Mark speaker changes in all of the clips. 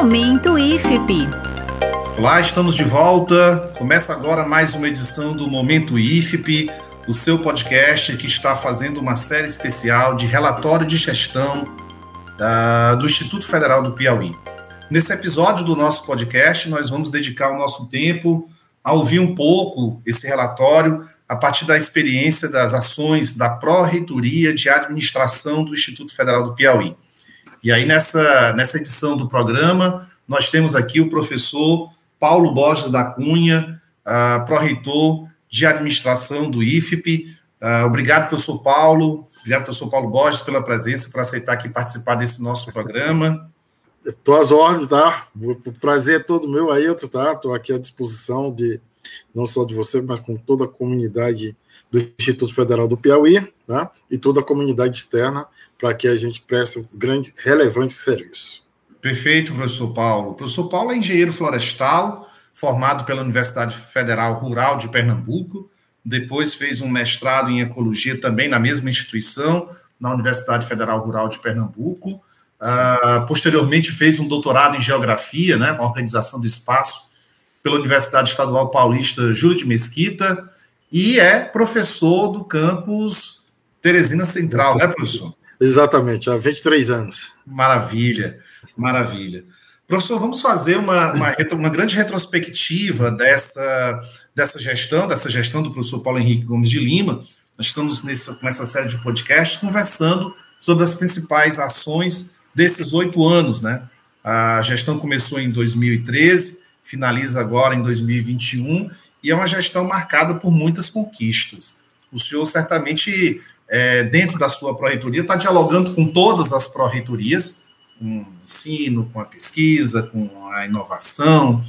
Speaker 1: Momento IFP.
Speaker 2: Olá, estamos de volta. Começa agora mais uma edição do Momento IFP, o seu podcast que está fazendo uma série especial de relatório de gestão da, do Instituto Federal do Piauí. Nesse episódio do nosso podcast, nós vamos dedicar o nosso tempo a ouvir um pouco esse relatório a partir da experiência das ações da Pró-Reitoria de Administração do Instituto Federal do Piauí. E aí, nessa, nessa edição do programa, nós temos aqui o professor Paulo Borges da Cunha, uh, pró-reitor de administração do IFP. Uh, obrigado, professor Paulo. Obrigado, professor Paulo Borges, pela presença, por aceitar aqui participar desse nosso programa.
Speaker 3: Estou às ordens, tá? O prazer é todo meu, Ailton, tá? Estou aqui à disposição de não só de você, mas com toda a comunidade do Instituto Federal do Piauí, tá? E toda a comunidade externa, para que a gente preste grandes, relevantes serviços.
Speaker 2: Perfeito, professor Paulo. O professor Paulo é engenheiro florestal, formado pela Universidade Federal Rural de Pernambuco. Depois fez um mestrado em ecologia também na mesma instituição, na Universidade Federal Rural de Pernambuco. Uh, posteriormente fez um doutorado em geografia, né, organização do espaço, pela Universidade Estadual Paulista Júlio de Mesquita, e é professor do campus Teresina Central, né, professor?
Speaker 3: Exatamente, há 23 anos.
Speaker 2: Maravilha, maravilha. Professor, vamos fazer uma, uma, uma, grande retrospectiva dessa, dessa gestão, dessa gestão do professor Paulo Henrique Gomes de Lima. Nós estamos nessa, nessa série de podcasts conversando sobre as principais ações desses oito anos, né? A gestão começou em 2013, finaliza agora em 2021, e é uma gestão marcada por muitas conquistas. O senhor certamente é, dentro da sua pró-reitoria, está dialogando com todas as pró-reitorias, com o ensino, com a pesquisa, com a inovação,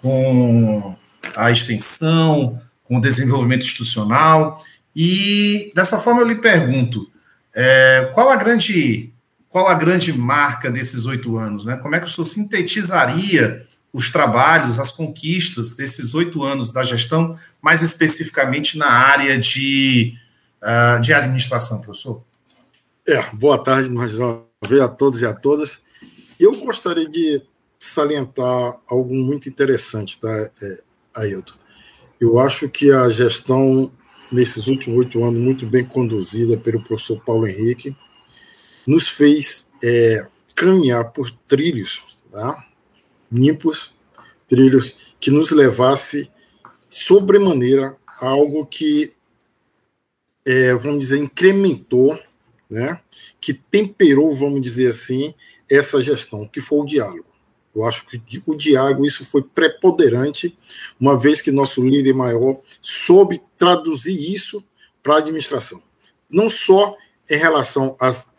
Speaker 2: com a extensão, com o desenvolvimento institucional. E dessa forma eu lhe pergunto, é, qual a grande qual a grande marca desses oito anos? Né? Como é que o senhor sintetizaria os trabalhos, as conquistas desses oito anos da gestão, mais especificamente na área de uh, de administração, professor.
Speaker 3: É, boa tarde mais uma vez a todos e a todas. Eu gostaria de salientar algo muito interessante, tá, é, Ailton? Eu acho que a gestão, nesses últimos oito anos, muito bem conduzida pelo professor Paulo Henrique, nos fez é, caminhar por trilhos tá? limpos, trilhos que nos levasse sobremaneira a algo que é, vamos dizer, incrementou, né, que temperou, vamos dizer assim, essa gestão, que foi o diálogo. Eu acho que o diálogo, isso foi preponderante, uma vez que nosso líder maior soube traduzir isso para a administração. Não só em relação às,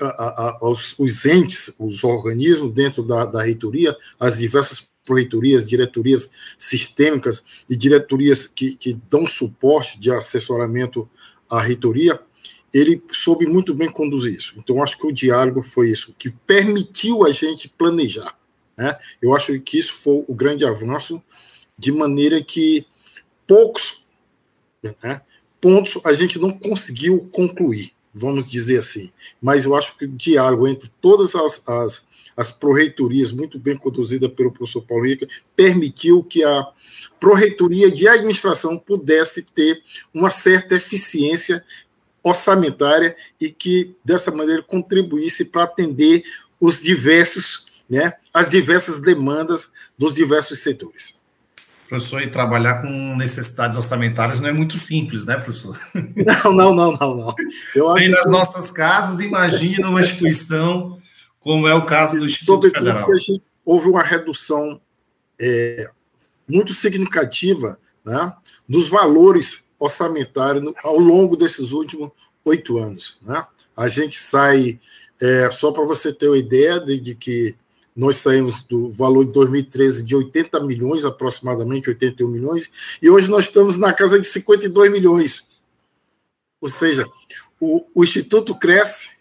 Speaker 3: a, a, aos os entes, os organismos dentro da, da reitoria, as diversas proreitorias, diretorias sistêmicas e diretorias que, que dão suporte de assessoramento a reitoria, ele soube muito bem conduzir isso. Então, acho que o diálogo foi isso, que permitiu a gente planejar. Né? Eu acho que isso foi o grande avanço, de maneira que poucos né, pontos a gente não conseguiu concluir, vamos dizer assim. Mas eu acho que o diálogo entre todas as, as as proreitorias, muito bem conduzida pelo professor Paulo Rica, permitiu que a proreitoria de administração pudesse ter uma certa eficiência orçamentária e que, dessa maneira, contribuísse para atender os diversos, né, as diversas demandas dos diversos setores.
Speaker 2: Professor, e trabalhar com necessidades orçamentárias não é muito simples, né, professor?
Speaker 3: Não, não, não, não, não.
Speaker 2: Eu acho nas que... nossas casas, imagina uma instituição como é o caso do Instituto Federal. Gente,
Speaker 3: houve uma redução é, muito significativa né, nos valores orçamentários ao longo desses últimos oito anos. Né? A gente sai, é, só para você ter uma ideia de, de, que nós saímos do valor de 2013 de 80 milhões, aproximadamente 81 milhões, e hoje nós estamos na casa de 52 milhões. Ou seja, o, o Instituto cresce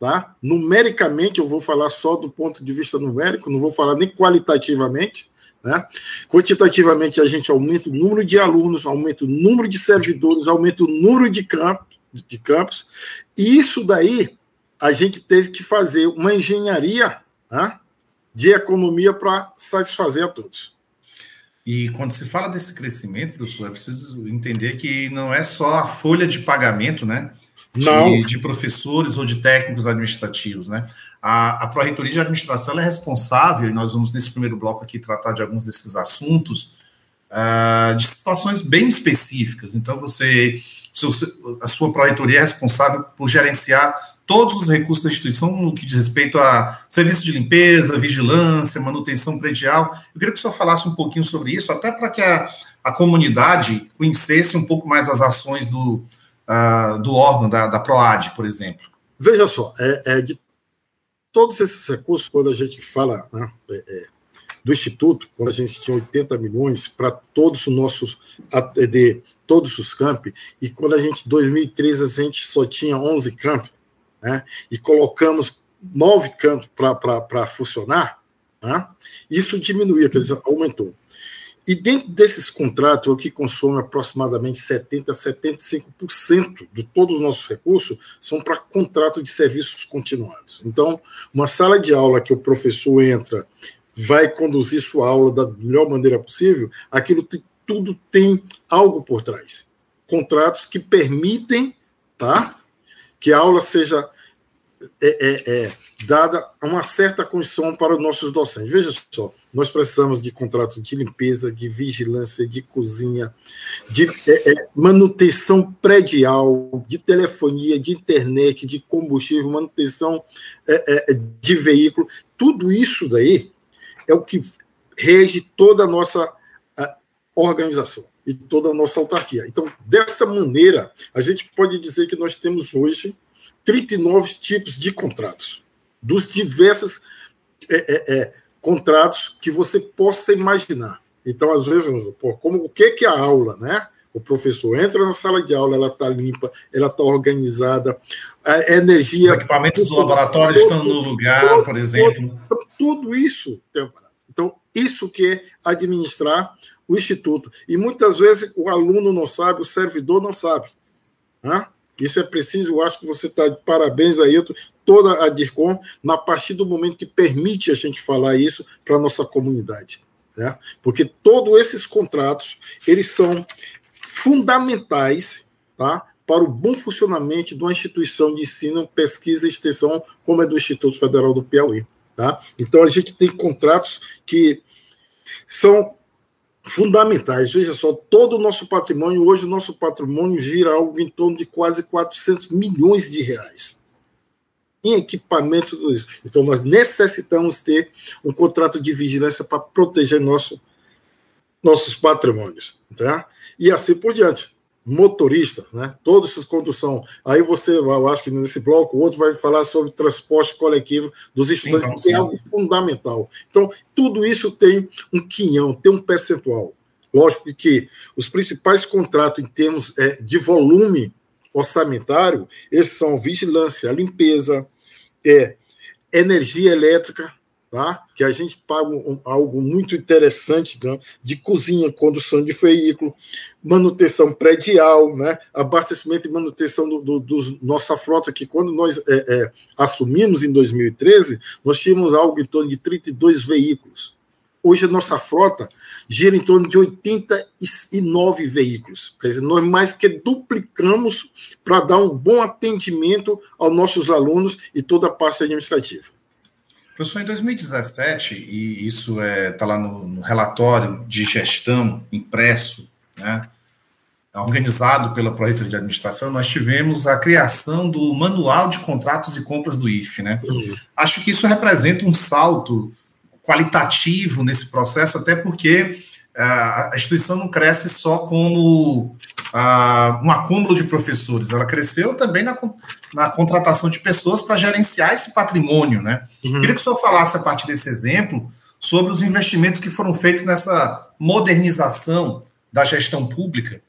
Speaker 3: Tá? Numericamente, eu vou falar só do ponto de vista numérico, não vou falar nem qualitativamente. Né? Quantitativamente, a gente aumenta o número de alunos, aumenta o número de servidores, aumenta o número de, campo, de campos, e isso daí a gente teve que fazer uma engenharia né? de economia para satisfazer a todos.
Speaker 2: E quando se fala desse crescimento, professor, é preciso entender que não é só a folha de pagamento, né? De, de professores ou de técnicos administrativos, né? A, a Pró-Reitoria de Administração é responsável, e nós vamos nesse primeiro bloco aqui tratar de alguns desses assuntos, uh, de situações bem específicas. Então, você, a sua Pró-Reitoria é responsável por gerenciar todos os recursos da instituição no que diz respeito a serviço de limpeza, vigilância, manutenção predial. Eu queria que o senhor falasse um pouquinho sobre isso, até para que a, a comunidade conhecesse um pouco mais as ações do, uh, do órgão, da, da PROAD, por exemplo.
Speaker 3: Veja só, é, é, de todos esses recursos, quando a gente fala né, é, é do Instituto, quando a gente tinha 80 milhões para todos os nossos de todos os campi, e quando a gente, em 2013, a gente só tinha 11 campi, né, e colocamos nove campos para funcionar, né, isso diminuía, quer dizer, aumentou. E dentro desses contratos, o que consome aproximadamente 70% a 75% de todos os nossos recursos são para contrato de serviços continuados. Então, uma sala de aula que o professor entra, vai conduzir sua aula da melhor maneira possível, aquilo tudo tem algo por trás. Contratos que permitem tá, que a aula seja é, é, é, dada uma certa condição para os nossos docentes. Veja só, nós precisamos de contratos de limpeza, de vigilância, de cozinha, de é, é, manutenção predial, de telefonia, de internet, de combustível, manutenção é, de veículo. Tudo isso daí é o que rege toda a nossa organização e toda a nossa autarquia. Então, dessa maneira, a gente pode dizer que nós temos hoje 39 tipos de contratos, dos diversos é, é, é, contratos que você possa imaginar. Então, às vezes, pô, como o que, que é a aula, né? O professor entra na sala de aula, ela está limpa, ela está organizada, a energia.
Speaker 2: Os equipamentos do laboratório todo, estão no lugar, todo, por exemplo.
Speaker 3: Todo, tudo isso. Então, isso que é administrar o instituto. E muitas vezes o aluno não sabe, o servidor não sabe. Né? Isso é preciso, eu acho que você está de parabéns, Ailton, toda a DIRCOM, na partir do momento que permite a gente falar isso para a nossa comunidade. Né? Porque todos esses contratos, eles são fundamentais tá? para o bom funcionamento de uma instituição de ensino, pesquisa e extensão, como é do Instituto Federal do Piauí. Tá? Então, a gente tem contratos que são fundamentais. Veja só, todo o nosso patrimônio, hoje o nosso patrimônio gira algo em torno de quase 400 milhões de reais em equipamentos, tudo isso. Então, nós necessitamos ter um contrato de vigilância para proteger nosso, nossos patrimônios. Tá? E assim por diante motorista, né? Todas essas condução. Aí você, eu acho que nesse bloco, o outro vai falar sobre transporte coletivo dos estudantes, então, que é algo fundamental. Então, tudo isso tem um quinhão, tem um percentual. Lógico que os principais contratos em termos é, de volume orçamentário, esses são vigilância, limpeza, é, energia elétrica, tá? que a gente paga um, algo muito interessante né? de cozinha, condução de veículo, manutenção predial, né? abastecimento e manutenção do, do, do nossa frota, que quando nós é, é, assumimos em 2013, nós tínhamos algo em torno de 32 veículos. Hoje a nossa frota gira em torno de 89 veículos. Quer dizer, nós mais que duplicamos para dar um bom atendimento aos nossos alunos e toda a parte administrativa.
Speaker 2: Professor, em 2017, e isso está é, tá lá no, no, relatório de gestão impresso, né, organizado pela Proreitoria de Administração, nós tivemos a criação do Manual de Contratos e Compras do IFE. Né? Uhum. Acho que isso representa um salto qualitativo nesse processo, até porque a instituição não cresce só como uh, um acúmulo de professores, ela cresceu também na, na contratação de pessoas para gerenciar esse patrimônio, né? Uhum. Queria que o senhor falasse, a partir desse exemplo, sobre os investimentos que foram feitos nessa modernização da gestão pública.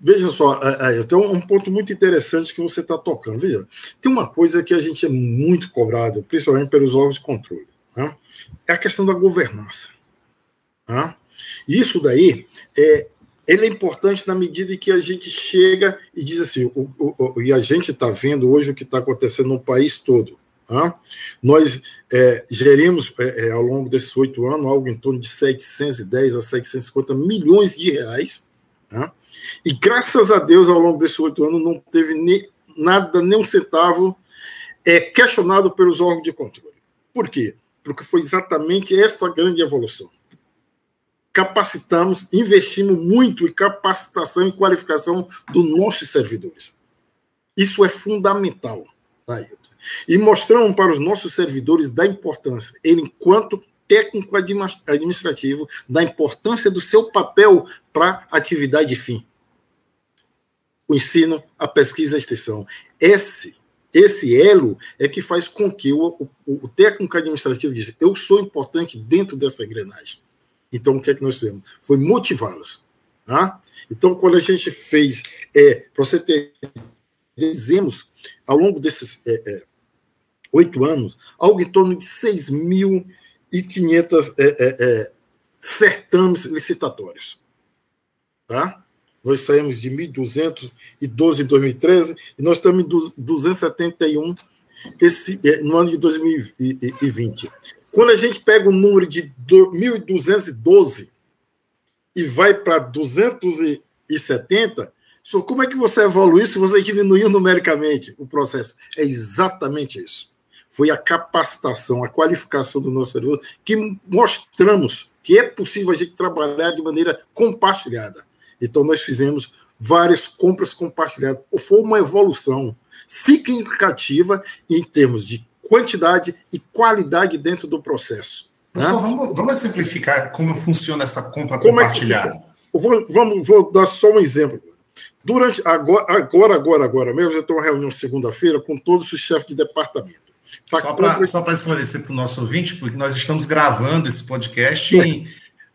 Speaker 3: Veja só, é, é, tem um ponto muito interessante que você está tocando. Veja, tem uma coisa que a gente é muito cobrado, principalmente pelos órgãos de controle, né? É a questão da governança. Né? Isso daí é, ele é importante na medida em que a gente chega e diz assim, o, o, o e a gente está vendo hoje o que está acontecendo no país todo. Tá? Nós é, gerimos, é, é, ao longo desses oito anos, algo em torno de 710 a 750 milhões de reais. Tá? E graças a Deus, ao longo desses oito anos, não teve nem, nada, nem um centavo é, questionado pelos órgãos de controle. Por quê? Porque foi exatamente essa grande evolução. Capacitamos, investimos muito em capacitação e qualificação dos nossos servidores. Isso é fundamental, tá, E mostramos para os nossos servidores da importância, ele, enquanto técnico administrativo, da importância do seu papel para atividade fim. O ensino, a pesquisa e a extensão. Esse esse elo é que faz com que o, o, o técnico administrativo diz: eu sou importante dentro dessa engrenagem. Então, o que é que nós fizemos? Foi motivá-los. Tá? Então, quando a gente fez, é, para você ter, dizemos, ao longo desses é, é, oito anos, algo em torno de 6.500 é, é, é, certames licitatórios. Tá? Nós saímos de 1.212 em 2013 e nós estamos em 271 esse, é, no ano de 2020. Quando a gente pega o número de 1.212 e vai para 270, como é que você evolui se você diminuiu numericamente o processo? É exatamente isso. Foi a capacitação, a qualificação do nosso servidor que mostramos que é possível a gente trabalhar de maneira compartilhada. Então, nós fizemos várias compras compartilhadas. Foi uma evolução significativa em termos de quantidade e qualidade dentro do processo.
Speaker 2: Né? vamos, vamos, simplificar como funciona essa compra como é compartilhada. É
Speaker 3: vou, vamos, vou dar só um exemplo. Durante agora, agora, agora, agora mesmo, eu tenho uma reunião segunda-feira com todos os chefes de departamento.
Speaker 2: Só para esclarecer para o nosso ouvinte, porque nós estamos gravando esse podcast em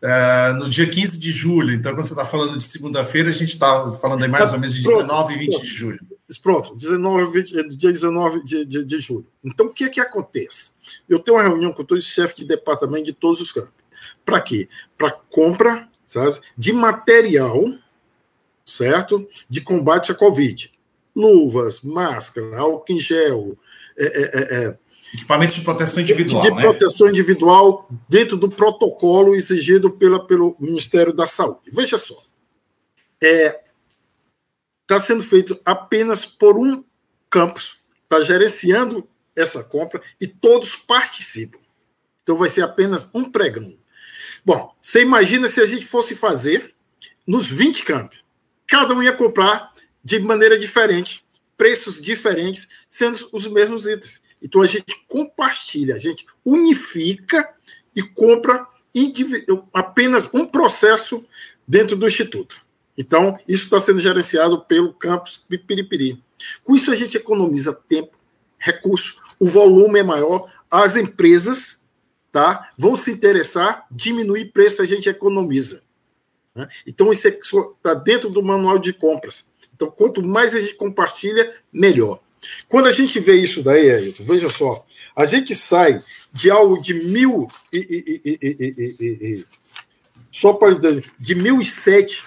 Speaker 2: Uh, no dia 15 de julho. Então, quando você está falando de segunda-feira, a gente está falando aí mais ou menos de 19 e 20 pronto, de julho.
Speaker 3: Pronto, 19, 20, dia 19 de, de, de julho. Então, o que é que acontece? Eu tenho uma reunião com todos os chefes de departamento de todos os campos. Para quê? Para compra sabe, de material, certo? De combate à Covid. Luvas, máscara, álcool em gel, é, é, é,
Speaker 2: Equipamentos de proteção individual.
Speaker 3: De né? proteção individual dentro do protocolo exigido pela, pelo Ministério da Saúde. Veja só. Está é, tá sendo feito apenas por um campus, está gerenciando essa compra e todos participam. Então vai ser apenas um pregão. Bom, você imagina se a gente fosse fazer nos 20 campos. Cada um ia comprar de maneira diferente, preços diferentes, sendo os mesmos itens. Então a gente compartilha, a gente unifica e compra apenas um processo dentro do Instituto. Então, isso está sendo gerenciado pelo campus Piripiri. Com isso, a gente economiza tempo, recurso, o volume é maior, as empresas tá, vão se interessar, diminuir preço, a gente economiza. Né? Então, isso está dentro do manual de compras. Então, quanto mais a gente compartilha, melhor. Quando a gente vê isso daí, veja só, a gente sai de algo de mil e, e, e, e só para de mil e sete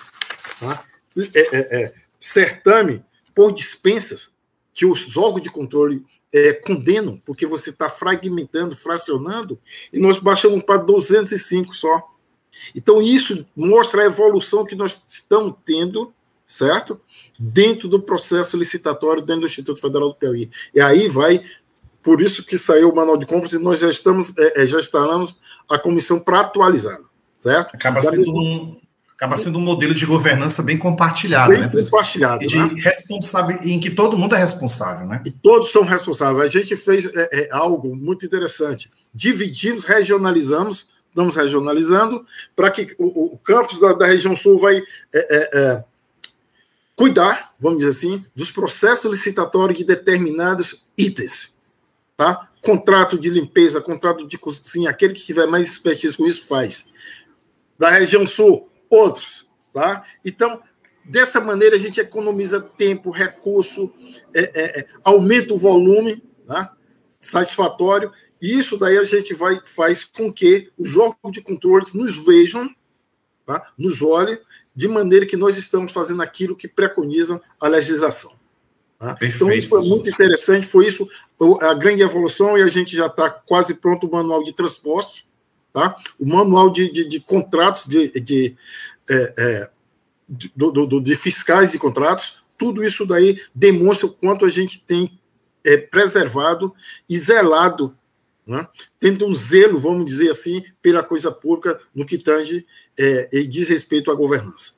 Speaker 3: tá? é, é, é, certame por dispensas que os órgãos de controle é, condenam, porque você está fragmentando, fracionando, e nós baixamos para 205 só. Então, isso mostra a evolução que nós estamos tendo certo? Dentro do processo licitatório dentro do Instituto Federal do Piauí. E aí vai, por isso que saiu o manual de compras e nós já estamos, é, é já instalamos a comissão para atualizá-lo, certo?
Speaker 2: Acaba sendo um, acaba sendo um modelo de governança bem compartilhado, bem
Speaker 3: né? Compartilhado,
Speaker 2: e de
Speaker 3: né?
Speaker 2: responsável, em que todo mundo é responsável, né?
Speaker 3: E todos são responsáveis. A gente fez é, é, algo muito interessante. Dividimos, regionalizamos, estamos regionalizando para que o, o campus da, da, região sul vai é, é cuidar, vamos dizer assim, dos processos licitatórios de determinados itens. Tá? Contrato de limpeza, contrato de cozinha, aquele que tiver mais expertise com isso faz. Da região sul, outros. Tá? Então, dessa maneira, a gente economiza tempo, recurso, é, é, é, aumenta o volume tá? satisfatório, e isso daí a gente vai faz com que os órgãos de controle nos vejam, tá? nos olhem de maneira que nós estamos fazendo aquilo que preconiza a legislação. Tá? Então, isso foi muito interessante, foi isso a grande evolução, e a gente já está quase pronto o manual de transporte, tá? o manual de, de, de contratos de, de, é, é, do, do, de fiscais de contratos, tudo isso daí demonstra o quanto a gente tem é, preservado e zelado, né? tendo um zelo, vamos dizer assim, pela coisa pública no que tange é, e diz respeito à governança.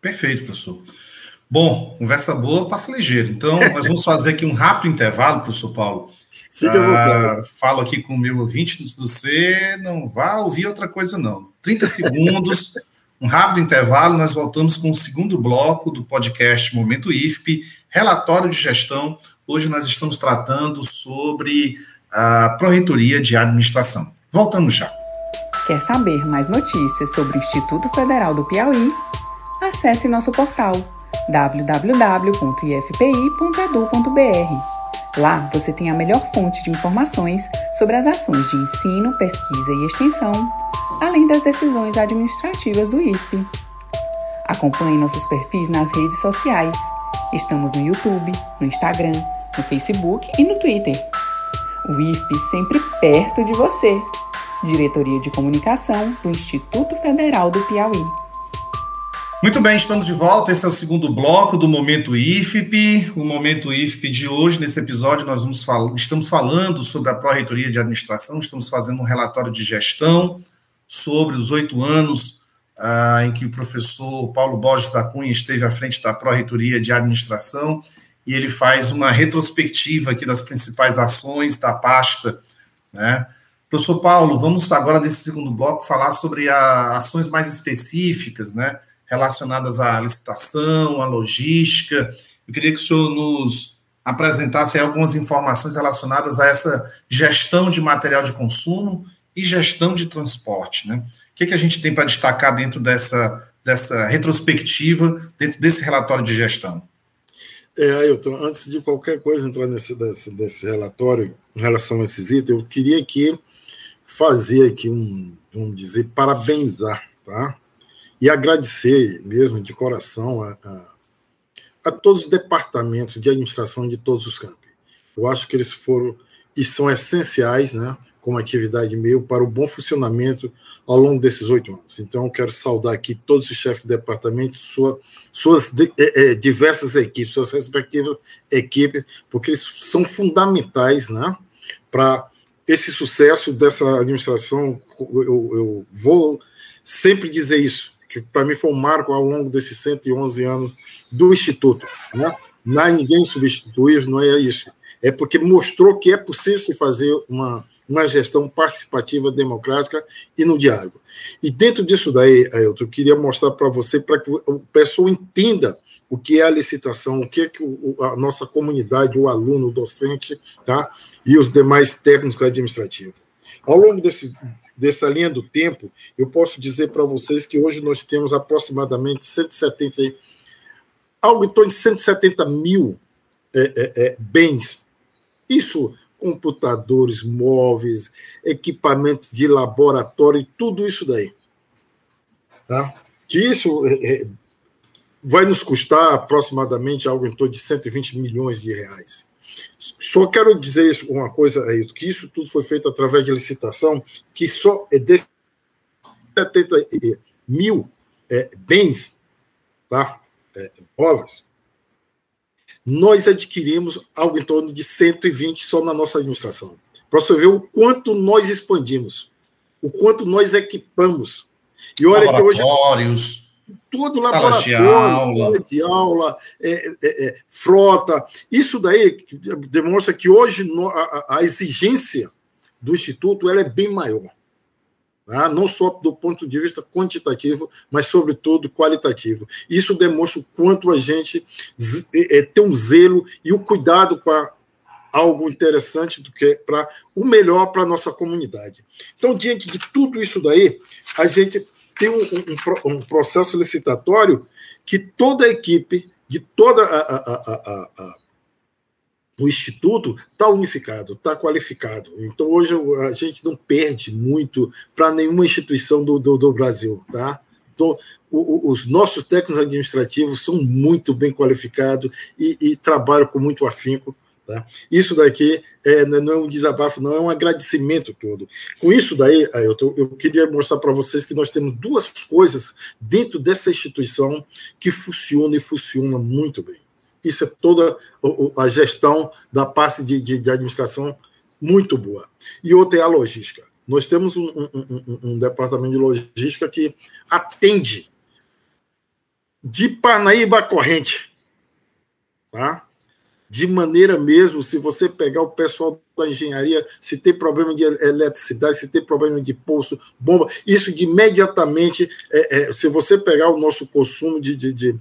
Speaker 2: Perfeito, professor. Bom, conversa boa, passa ligeiro. Então, nós vamos fazer aqui um rápido intervalo, professor Paulo. Fica ah, falo aqui com o meu ouvinte, você não vá ouvir outra coisa, não. 30 segundos, um rápido intervalo, nós voltamos com o segundo bloco do podcast Momento IFP, relatório de gestão. Hoje nós estamos tratando sobre a Proreitoria de Administração. Voltamos já.
Speaker 1: Quer saber mais notícias sobre o Instituto Federal do Piauí? Acesse nosso portal www.ifpi.edu.br. Lá você tem a melhor fonte de informações sobre as ações de ensino, pesquisa e extensão, além das decisões administrativas do IFP. Acompanhe nossos perfis nas redes sociais. Estamos no YouTube, no Instagram, no Facebook e no Twitter. O IFP sempre perto de você. Diretoria de Comunicação do Instituto Federal do Piauí.
Speaker 2: Muito bem, estamos de volta. Esse é o segundo bloco do Momento IFP. O Momento IFP de hoje, nesse episódio, nós fal estamos falando sobre a Pró-Reitoria de Administração, estamos fazendo um relatório de gestão sobre os oito anos ah, em que o professor Paulo Borges da Cunha esteve à frente da Pró-Reitoria de Administração e ele faz uma retrospectiva aqui das principais ações da pasta, né? Professor Paulo, vamos agora nesse segundo bloco falar sobre a, ações mais específicas, né? relacionadas à licitação, à logística. Eu queria que o senhor nos apresentasse algumas informações relacionadas a essa gestão de material de consumo e gestão de transporte. Né? O que, que a gente tem para destacar dentro dessa, dessa retrospectiva, dentro desse relatório de gestão?
Speaker 3: É, Ailton, antes de qualquer coisa entrar nesse, relatório em relação a esses itens, eu queria aqui fazer aqui um, vamos dizer, parabenizar, tá? e agradecer mesmo de coração a, a, a, todos os departamentos de administração de todos os campos. Eu acho que eles foram e são essenciais, né, como atividade meio para o bom funcionamento ao longo desses oito anos. Então, quero saudar aqui todos os chefes de departamento, sua, suas de, é, diversas equipes, suas respectivas equipes, porque eles são fundamentais, né, para esse sucesso dessa administração. Eu, eu vou sempre dizer isso que para mim foi um marco ao longo desses 111 anos do Instituto. Né? Não há ninguém substituível, não é isso. É porque mostrou que é possível se fazer uma, uma gestão participativa, democrática e no diálogo. E dentro disso daí, Ailton, eu queria mostrar para você, para que o pessoal entenda o que é a licitação, o que é que a nossa comunidade, o aluno, o docente, tá? e os demais técnicos administrativos. Ao longo desse, dessa linha do tempo, eu posso dizer para vocês que hoje nós temos aproximadamente 170, algo em torno de 170 mil é, é, é, bens. Isso, computadores, móveis, equipamentos de laboratório, tudo isso daí. Tá? Que isso é, é, vai nos custar aproximadamente algo em torno de 120 milhões de reais. Só quero dizer uma coisa aí, que isso tudo foi feito através de licitação, que só é de 70 mil é, bens, tá? É, pobres, nós adquirimos algo em torno de 120 só na nossa administração. Para você ver o quanto nós expandimos, o quanto nós equipamos.
Speaker 2: E olha que hoje
Speaker 3: todo laboratório, de aula, de aula é, é, é, frota. Isso daí demonstra que hoje a, a, exigência do Instituto ela é bem maior. Tá? Não só do ponto de vista quantitativo, mas, sobretudo, qualitativo. Isso demonstra o quanto a gente é, é, tem um zelo e o cuidado com a, algo interessante do que para o melhor para a nossa comunidade. Então, diante de tudo isso daí, a gente tem um, um, um processo licitatório que toda a equipe de toda a, a, a, o instituto está unificado, está qualificado. Então hoje a gente não perde muito para nenhuma instituição do, do, do, Brasil, tá? Então, o, o, os nossos técnicos administrativos são muito bem qualificados e, e trabalham com muito afinco. Tá? Isso daqui é, não é um desabafo, não, é um agradecimento todo. Com isso daí, Ailton, eu queria mostrar para vocês que nós temos duas coisas dentro dessa instituição que funcionam e funcionam muito bem. Isso é toda a gestão da parte de, de, de administração muito boa. E outra é a logística. Nós temos um, um, um, um departamento de logística que atende de Parnaíba a corrente. Tá? de maneira mesmo, se você pegar o pessoal da engenharia, se tem problema de eletricidade, se tem problema de poço, bomba, isso de imediatamente, é, é, se você pegar o nosso consumo de, de, de,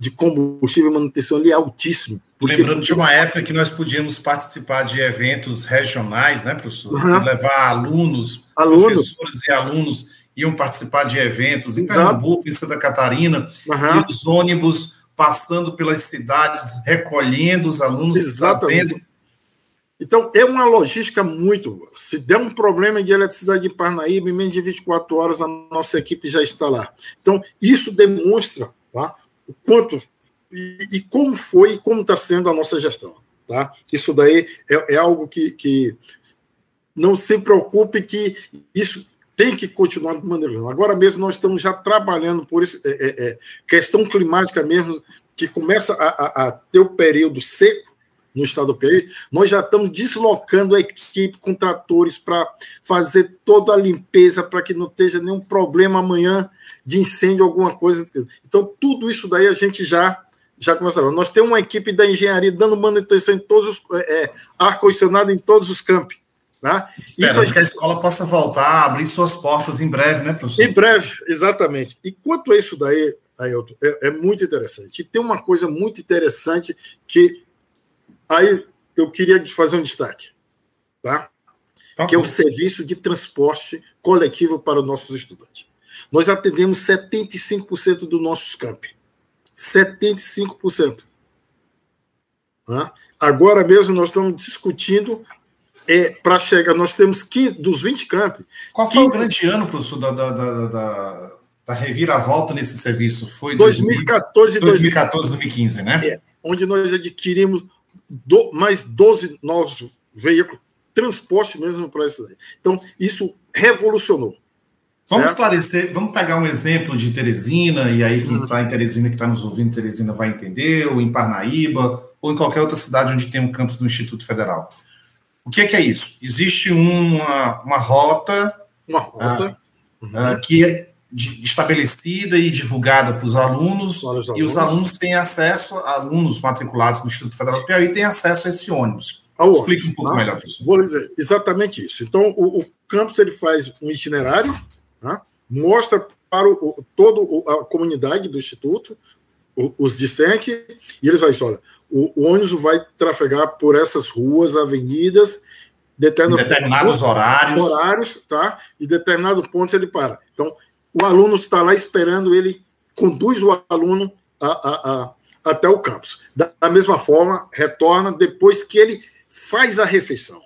Speaker 3: de combustível e manutenção, ele é altíssimo.
Speaker 2: Porque... Lembrando de uma época que nós podíamos participar de eventos regionais, né, professor? Uhum. Levar alunos, alunos, professores e alunos iam participar de eventos em Exato. Pernambuco, em Santa Catarina, uhum. e os ônibus passando pelas cidades, recolhendo os alunos, Exatamente. trazendo.
Speaker 3: Então, é uma logística muito. Se der um problema de eletricidade em Parnaíba, em menos de 24 horas a nossa equipe já está lá. Então, isso demonstra tá, o quanto e, e como foi e como está sendo a nossa gestão. Tá? Isso daí é, é algo que, que não se preocupe que isso tem que continuar de maneira. Agora mesmo nós estamos já trabalhando por isso, é, é, é questão climática mesmo, que começa a, a, a, ter o período seco no estado do Piauí, nós já estamos deslocando a equipe com tratores para fazer toda a limpeza para que não esteja nenhum problema amanhã de incêndio, alguma coisa. Então, tudo isso daí a gente já já começa. Nós temos uma equipe da engenharia dando manutenção em todos os é, é ar-condicionado em todos os campos. Tá?
Speaker 2: Esperando Isso, que a escola possa voltar a abrir suas portas em breve, né, professor?
Speaker 3: Em breve, exatamente. E quanto a isso daí, Ailton, é, é muito interessante. E tem uma coisa muito interessante que aí eu queria fazer um destaque, tá? tá que é o serviço de transporte coletivo para os nossos estudantes. Nós atendemos 75% dos nossos campi. 75%. Tá? Agora mesmo nós estamos discutindo é, para chegar, nós temos 15, dos 20 campos.
Speaker 2: Qual foi 15... o grande ano, professor, da, da, da, da, da reviravolta nesse serviço? Foi
Speaker 3: 2014 e
Speaker 2: 2014, 2015, né?
Speaker 3: É, onde nós adquirimos do, mais 12 novos veículos, transporte mesmo para isso aí. Então, isso revolucionou.
Speaker 2: Vamos certo? esclarecer, vamos pegar um exemplo de Teresina, e aí quem está uhum. em Teresina, que está nos ouvindo, Teresina vai entender, ou em Parnaíba, ou em qualquer outra cidade onde tem um campus do Instituto Federal. O que é, que é isso? Existe uma, uma rota,
Speaker 3: uma rota.
Speaker 2: Uh, uhum. uh, que é de, estabelecida e divulgada para os alunos, alunos, e os alunos têm acesso, alunos matriculados no Instituto Federal do Piauí têm acesso a esse ônibus.
Speaker 3: Ao Explique um pouco né? melhor, professor. Vou dizer, exatamente isso. Então, o, o campus ele faz um itinerário, né? mostra para o, toda a comunidade do Instituto, os discentes, e eles vão dizer, olha, o, o ônibus vai trafegar por essas ruas, avenidas,
Speaker 2: determinados, determinados horários.
Speaker 3: horários, tá? E determinado ponto ele para. Então, o aluno está lá esperando, ele conduz o aluno a, a, a, até o campus. Da, da mesma forma, retorna depois que ele faz a refeição.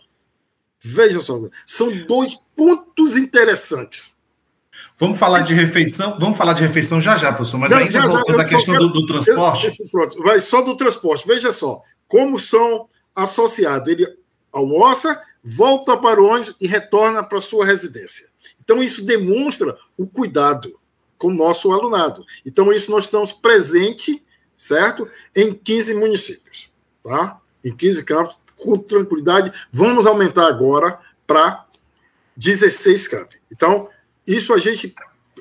Speaker 3: Veja só, são dois pontos interessantes.
Speaker 2: Vamos falar de refeição, vamos falar de refeição já já, professor, mas ainda já, voltando à questão quero, do, do, transporte. Eu,
Speaker 3: pronto, vai só do transporte. Veja só, como são associados. Ele almoça, volta para o ônibus e retorna para a sua residência. Então, isso demonstra o cuidado com o nosso alunado. Então, isso nós estamos presente, certo? Em 15 municípios, tá? Em 15 campos, com tranquilidade. Vamos aumentar agora para 16 campos. Então, isso a gente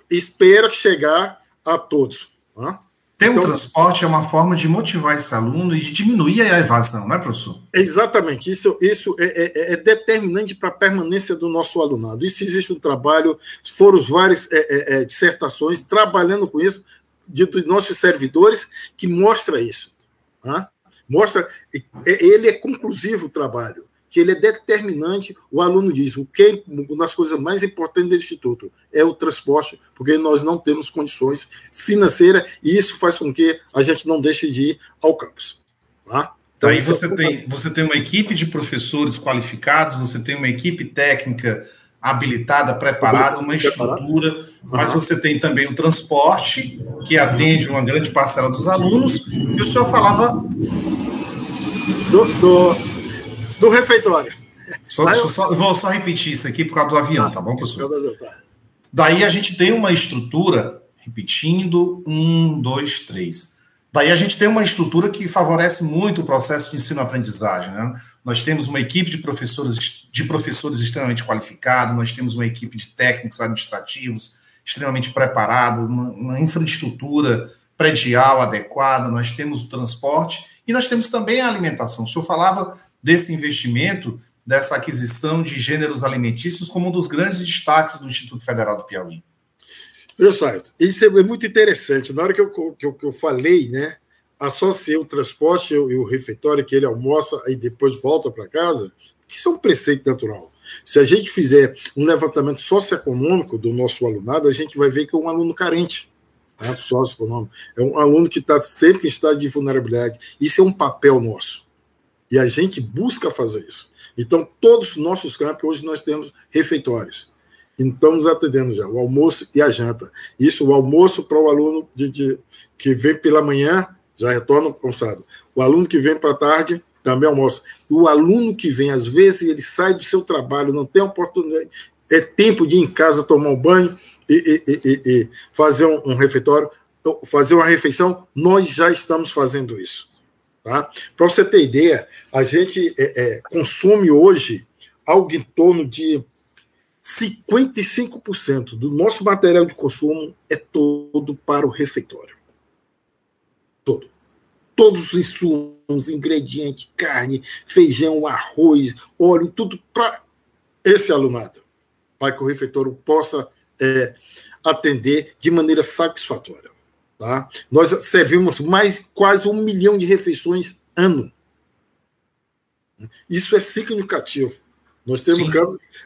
Speaker 3: espera chegar a todos. Né?
Speaker 2: Ter então, um transporte é uma forma de motivar esse aluno e de diminuir a evasão, não é, professor?
Speaker 3: Exatamente. Isso, isso é, é, é determinante para a permanência do nosso alunado. Isso existe um trabalho, foram várias é, é, é, dissertações trabalhando com isso, de, dos nossos servidores, que mostra isso. Né? Mostra, ele é conclusivo o trabalho que ele é determinante. O aluno diz o que uma das coisas mais importantes do instituto é o transporte, porque nós não temos condições financeiras e isso faz com que a gente não deixe de ir ao campus. Tá?
Speaker 2: Então, Aí você, é tem, você tem uma equipe de professores qualificados, você tem uma equipe técnica habilitada, preparada, uma estrutura, mas você tem também o transporte, que atende uma grande parcela dos alunos, e o senhor falava.
Speaker 3: Do, do, do refeitório.
Speaker 2: Só, eu... Só, vou só repetir isso aqui por causa do avião, ah, tá bom, professor? Daí a gente tem uma estrutura, repetindo, um, dois, três. Daí a gente tem uma estrutura que favorece muito o processo de ensino-aprendizagem. Né? Nós temos uma equipe de professores, de professores extremamente qualificados, nós temos uma equipe de técnicos administrativos extremamente preparada, uma, uma infraestrutura predial adequada, nós temos o transporte e nós temos também a alimentação. O senhor falava desse investimento, dessa aquisição de gêneros alimentícios como um dos grandes destaques do Instituto Federal do Piauí.
Speaker 3: Pessoal, isso é muito interessante. Na hora que eu, que eu, que eu falei, né, associei o transporte e o refeitório, que ele almoça e depois volta para casa, isso é um preceito natural. Se a gente fizer um levantamento socioeconômico do nosso alunado, a gente vai ver que é um aluno carente, né, socioeconômico. É um aluno que está sempre em estado de vulnerabilidade. Isso é um papel nosso. E a gente busca fazer isso. Então, todos os nossos campos, hoje nós temos refeitórios. Estamos atendendo já o almoço e a janta. Isso, o almoço para o aluno de, de, que vem pela manhã, já retorna cansado. O aluno que vem para a tarde, também almoça. O aluno que vem, às vezes, ele sai do seu trabalho, não tem oportunidade, é tempo de ir em casa tomar um banho e, e, e, e fazer um, um refeitório, fazer uma refeição, nós já estamos fazendo isso. Tá? Para você ter ideia, a gente é, é, consome hoje algo em torno de 55% do nosso material de consumo é todo para o refeitório. Todo. Todos os insumos, ingredientes, carne, feijão, arroz, óleo, tudo para esse alunado. Para que o refeitório possa é, atender de maneira satisfatória. Tá? Nós servimos mais quase um milhão de refeições ano. Isso é significativo. Nós temos,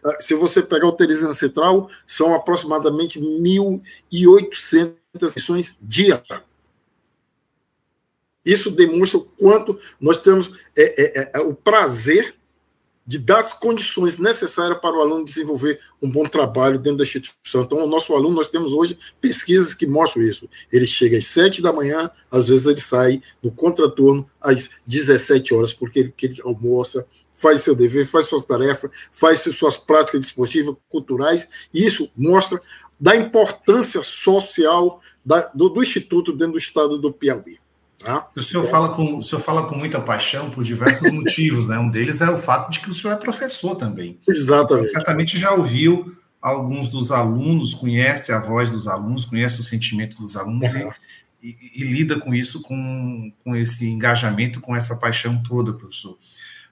Speaker 3: ah, se você pegar o Teresina Central, são aproximadamente 1.800 refeições dia. Isso demonstra o quanto nós temos é, é, é, é o prazer de dar as condições necessárias para o aluno desenvolver um bom trabalho dentro da instituição. Então, o nosso aluno, nós temos hoje pesquisas que mostram isso. Ele chega às 7 da manhã, às vezes ele sai no contraturno às 17 horas, porque ele, ele almoça, faz seu dever, faz suas tarefas, faz suas práticas desportivas, culturais, e isso mostra da importância social da, do, do Instituto dentro do estado do Piauí.
Speaker 2: Tá? O senhor, fala com, o senhor fala com muita paixão por diversos motivos, né? Um deles é o fato de que o senhor é professor também.
Speaker 3: Exatamente.
Speaker 2: Certamente já ouviu alguns dos alunos, conhece a voz dos alunos, conhece o sentimento dos alunos uhum. e, e, e, lida com isso, com, com esse engajamento, com essa paixão toda, professor.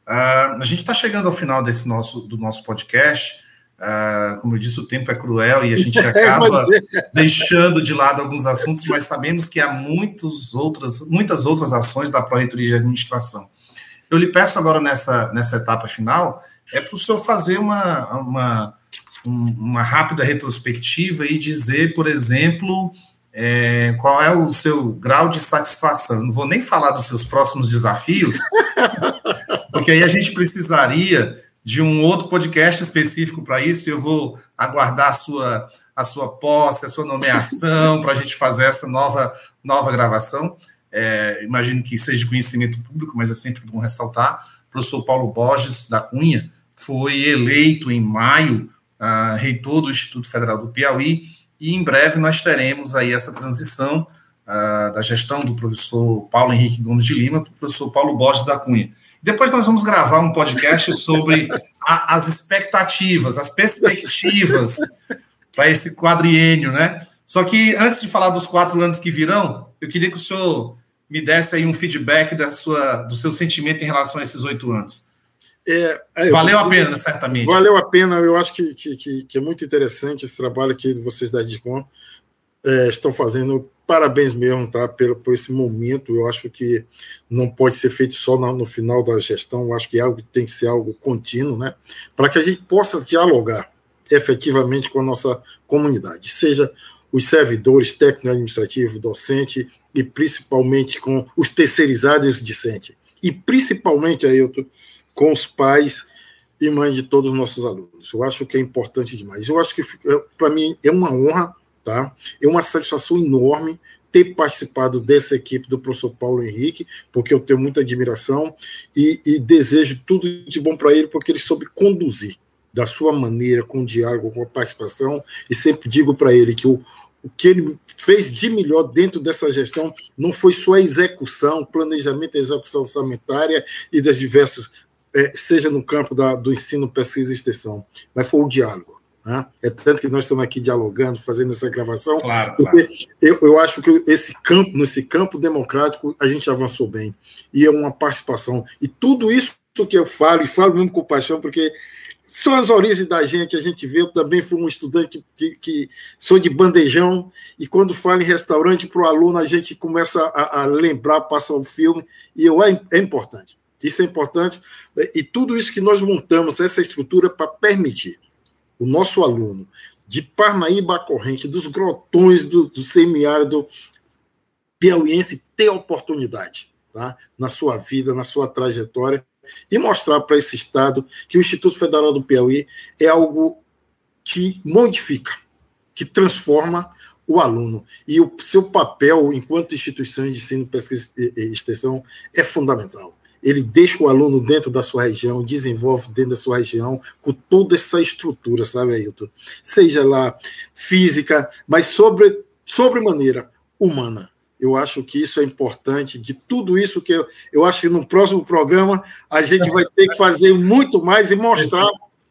Speaker 2: Uh, a gente está chegando ao final desse nosso, do nosso podcast. Uh, como eu disse, o tempo é cruel e a gente acaba é. deixando de lado alguns assuntos, mas sabemos que há muitos outras, muitas outras ações da Pró-Reitoria de Administração. Eu lhe peço agora, nessa, nessa etapa final, é para o senhor fazer uma, uma, uma rápida retrospectiva e dizer, por exemplo, é, qual é o seu grau de satisfação. não vou nem falar dos seus próximos desafios, porque aí a gente precisaria de um outro podcast específico para isso, eu vou aguardar a sua, a sua posse, a sua nomeação, para a gente fazer essa nova, nova gravação. É, imagino que seja de conhecimento público, mas é sempre bom ressaltar. O professor Paulo Borges da Cunha foi eleito em maio uh, reitor do Instituto Federal do Piauí, e em breve nós teremos aí essa transição uh, da gestão do professor Paulo Henrique Gomes de Lima para o professor Paulo Borges da Cunha. Depois nós vamos gravar um podcast sobre a, as expectativas, as perspectivas para esse quadriênio, né? Só que antes de falar dos quatro anos que virão, eu queria que o senhor me desse aí um feedback da sua, do seu sentimento em relação a esses oito anos. É, é, valeu a pena, certamente.
Speaker 3: Valeu a pena, eu acho que, que, que, é muito interessante esse trabalho que vocês da Edicom é, estão fazendo parabéns mesmo, tá? Pelo, por esse momento. Eu acho que não pode ser feito só no, no final da gestão. Eu acho que é algo tem que ser algo contínuo, né? Para que a gente possa dialogar efetivamente com a nossa comunidade, seja os servidores técnico administrativo, docente e principalmente com os terceirizados e os discentes. E principalmente, Ailton, com os pais e mãe de todos os nossos alunos. Eu acho que é importante demais. Eu acho que, para mim, é uma honra, tá? é uma satisfação enorme ter participado dessa equipe do professor Paulo Henrique, porque eu tenho muita admiração e, e desejo tudo de bom para ele, porque ele soube conduzir da sua maneira, com diálogo, com a participação, e sempre digo para ele que o, o que ele fez de melhor dentro dessa gestão não foi só a execução, planejamento execução orçamentária e das diversas, é, seja no campo da, do ensino, pesquisa e extensão, mas foi o diálogo. Né? É tanto que nós estamos aqui dialogando, fazendo essa gravação,
Speaker 2: claro,
Speaker 3: porque claro. Eu, eu acho que esse campo, nesse campo democrático, a gente avançou bem. E é uma participação. E tudo isso que eu falo, e falo mesmo com paixão, porque são as origens da gente, a gente vê. Eu também fui um estudante que, que sou de bandejão, e quando falo em restaurante para o aluno, a gente começa a, a lembrar, passa o filme, e eu, é, é importante. Isso é importante. E tudo isso que nós montamos, essa estrutura, para permitir o nosso aluno de Parnaíba Corrente, dos grotões do, do semiárido piauiense, ter oportunidade tá? na sua vida, na sua trajetória, e mostrar para esse Estado que o Instituto Federal do Piauí é algo que modifica, que transforma o aluno. E o seu papel enquanto instituição de ensino, pesquisa e extensão é fundamental ele deixa o aluno dentro da sua região, desenvolve dentro da sua região, com toda essa estrutura, sabe, Ailton? Seja lá física, mas sobre, sobre maneira humana. Eu acho que isso é importante, de tudo isso que eu, eu acho que no próximo programa a gente vai ter que fazer muito mais e mostrar.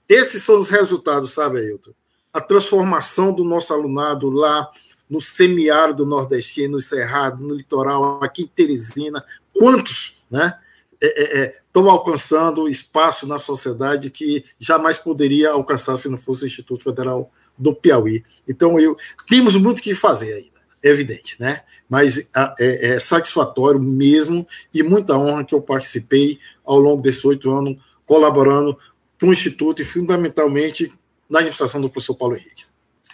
Speaker 3: Esses são os resultados, sabe, Ailton? A transformação do nosso alunado lá no semiárido nordestino, no Cerrado, no litoral, aqui em Teresina. Quantos, né? Estão é, é, é alcançando espaço na sociedade que jamais poderia alcançar se não fosse o Instituto Federal do Piauí. Então, eu, temos muito que fazer ainda, é evidente, né? Mas é, é satisfatório mesmo e muita honra que eu participei ao longo desses oito anos colaborando com o Instituto e fundamentalmente na administração do professor Paulo Henrique.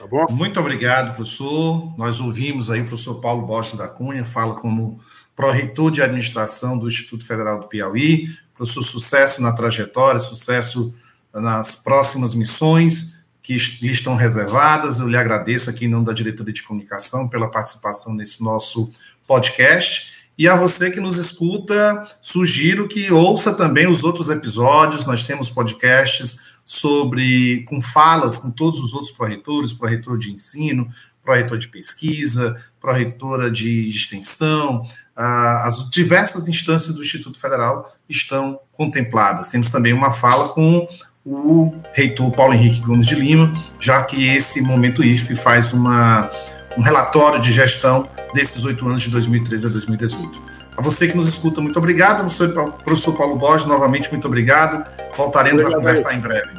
Speaker 3: Tá bom?
Speaker 2: Muito obrigado, professor. Nós ouvimos aí o professor Paulo Bosta da Cunha, fala como pró-reitor de administração do Instituto Federal do Piauí, professor sucesso na trajetória, sucesso nas próximas missões que lhe estão reservadas. Eu lhe agradeço aqui em nome da diretoria de comunicação pela participação nesse nosso podcast. E a você que nos escuta, sugiro que ouça também os outros episódios. Nós temos podcasts sobre com falas com todos os outros pró-reitores, pró-reitor de ensino, pró-reitor de pesquisa, pró-reitora de extensão, as diversas instâncias do Instituto Federal estão contempladas. Temos também uma fala com o reitor Paulo Henrique Gomes de Lima, já que esse momento ISP faz uma, um relatório de gestão desses oito anos de 2013 a 2018. A você que nos escuta, muito obrigado. Professor, professor Paulo Borges, novamente, muito obrigado. Voltaremos obrigado, a conversar aí. em breve.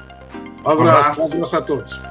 Speaker 3: Um abraço, um abraço a todos.